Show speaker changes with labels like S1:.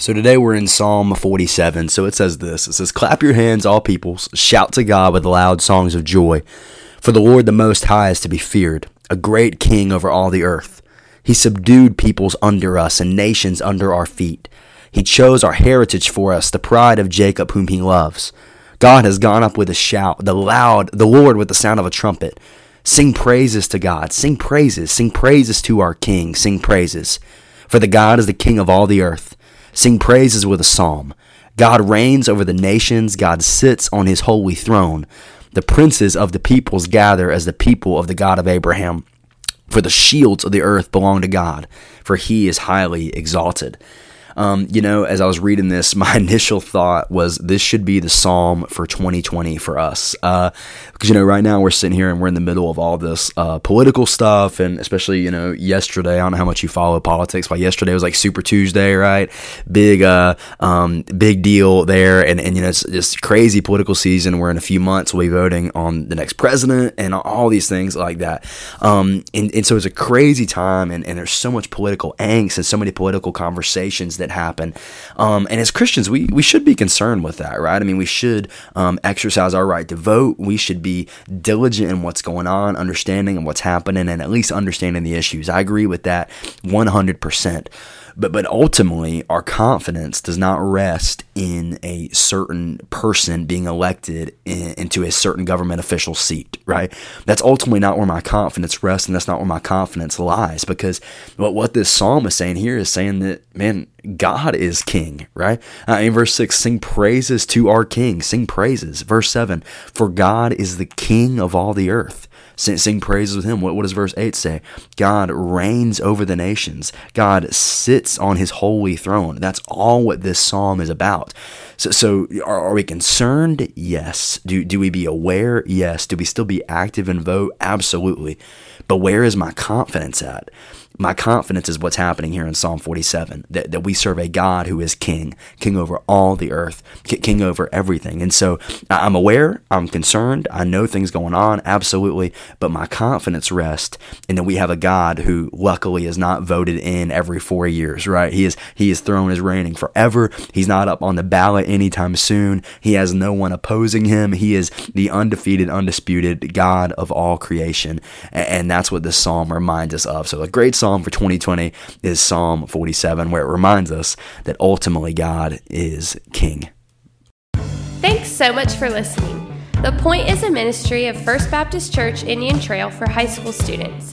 S1: So today we're in Psalm 47. So it says this It says, Clap your hands, all peoples, shout to God with loud songs of joy. For the Lord the Most High is to be feared, a great king over all the earth. He subdued peoples under us and nations under our feet. He chose our heritage for us, the pride of Jacob whom he loves. God has gone up with a shout, the loud, the Lord with the sound of a trumpet. Sing praises to God, sing praises, sing praises to our King, sing praises. For the God is the King of all the earth. Sing praises with a psalm. God reigns over the nations. God sits on his holy throne. The princes of the peoples gather as the people of the God of Abraham. For the shields of the earth belong to God, for he is highly exalted. Um, you know, as I was reading this, my initial thought was this should be the psalm for 2020 for us. Uh, because, you know, right now we're sitting here and we're in the middle of all this uh, political stuff. And especially, you know, yesterday, I don't know how much you follow politics, but yesterday was like Super Tuesday, right? Big, uh, um, big deal there. And, and, you know, it's just crazy political season. We're in a few months, we'll be voting on the next president and all these things like that. Um, and, and so it's a crazy time. And, and there's so much political angst and so many political conversations that happen. Um, and as Christians, we, we should be concerned with that, right? I mean, we should um, exercise our right to vote. We should be diligent in what's going on, understanding and what's happening, and at least understanding the issues. I agree with that 100%. But but ultimately, our confidence does not rest in a certain person being elected in, into a certain government official seat, right? That's ultimately not where my confidence rests, and that's not where my confidence lies. Because what what this psalm is saying here is saying that man, God is king, right? Uh, in verse 6, sing praises to our king, sing praises. Verse 7, for God is the king of all the earth. Sing, sing praises with him. What, what does verse 8 say? God reigns over the nations. God sits on his holy throne. That's all what this psalm is about. So, so are, are we concerned? Yes. Do, do we be aware? Yes. Do we still be active and vote? Absolutely. But where is my confidence at? My confidence is what's happening here in Psalm 47 that, that we serve a God who is king, king over all the earth, king over everything. And so I'm aware, I'm concerned, I know things going on, absolutely, but my confidence rests in that we have a God who luckily is not voted in every four years, right? He is, he is thrown as reigning forever. He's not up on the ballot anytime soon. He has no one opposing him. He is the undefeated, undisputed God of all creation. And that's what this psalm reminds us of. So a great psalm for 2020 is Psalm 47, where it reminds us that ultimately God is King.
S2: Thanks so much for listening. The Point is a ministry of First Baptist Church Indian Trail for high school students.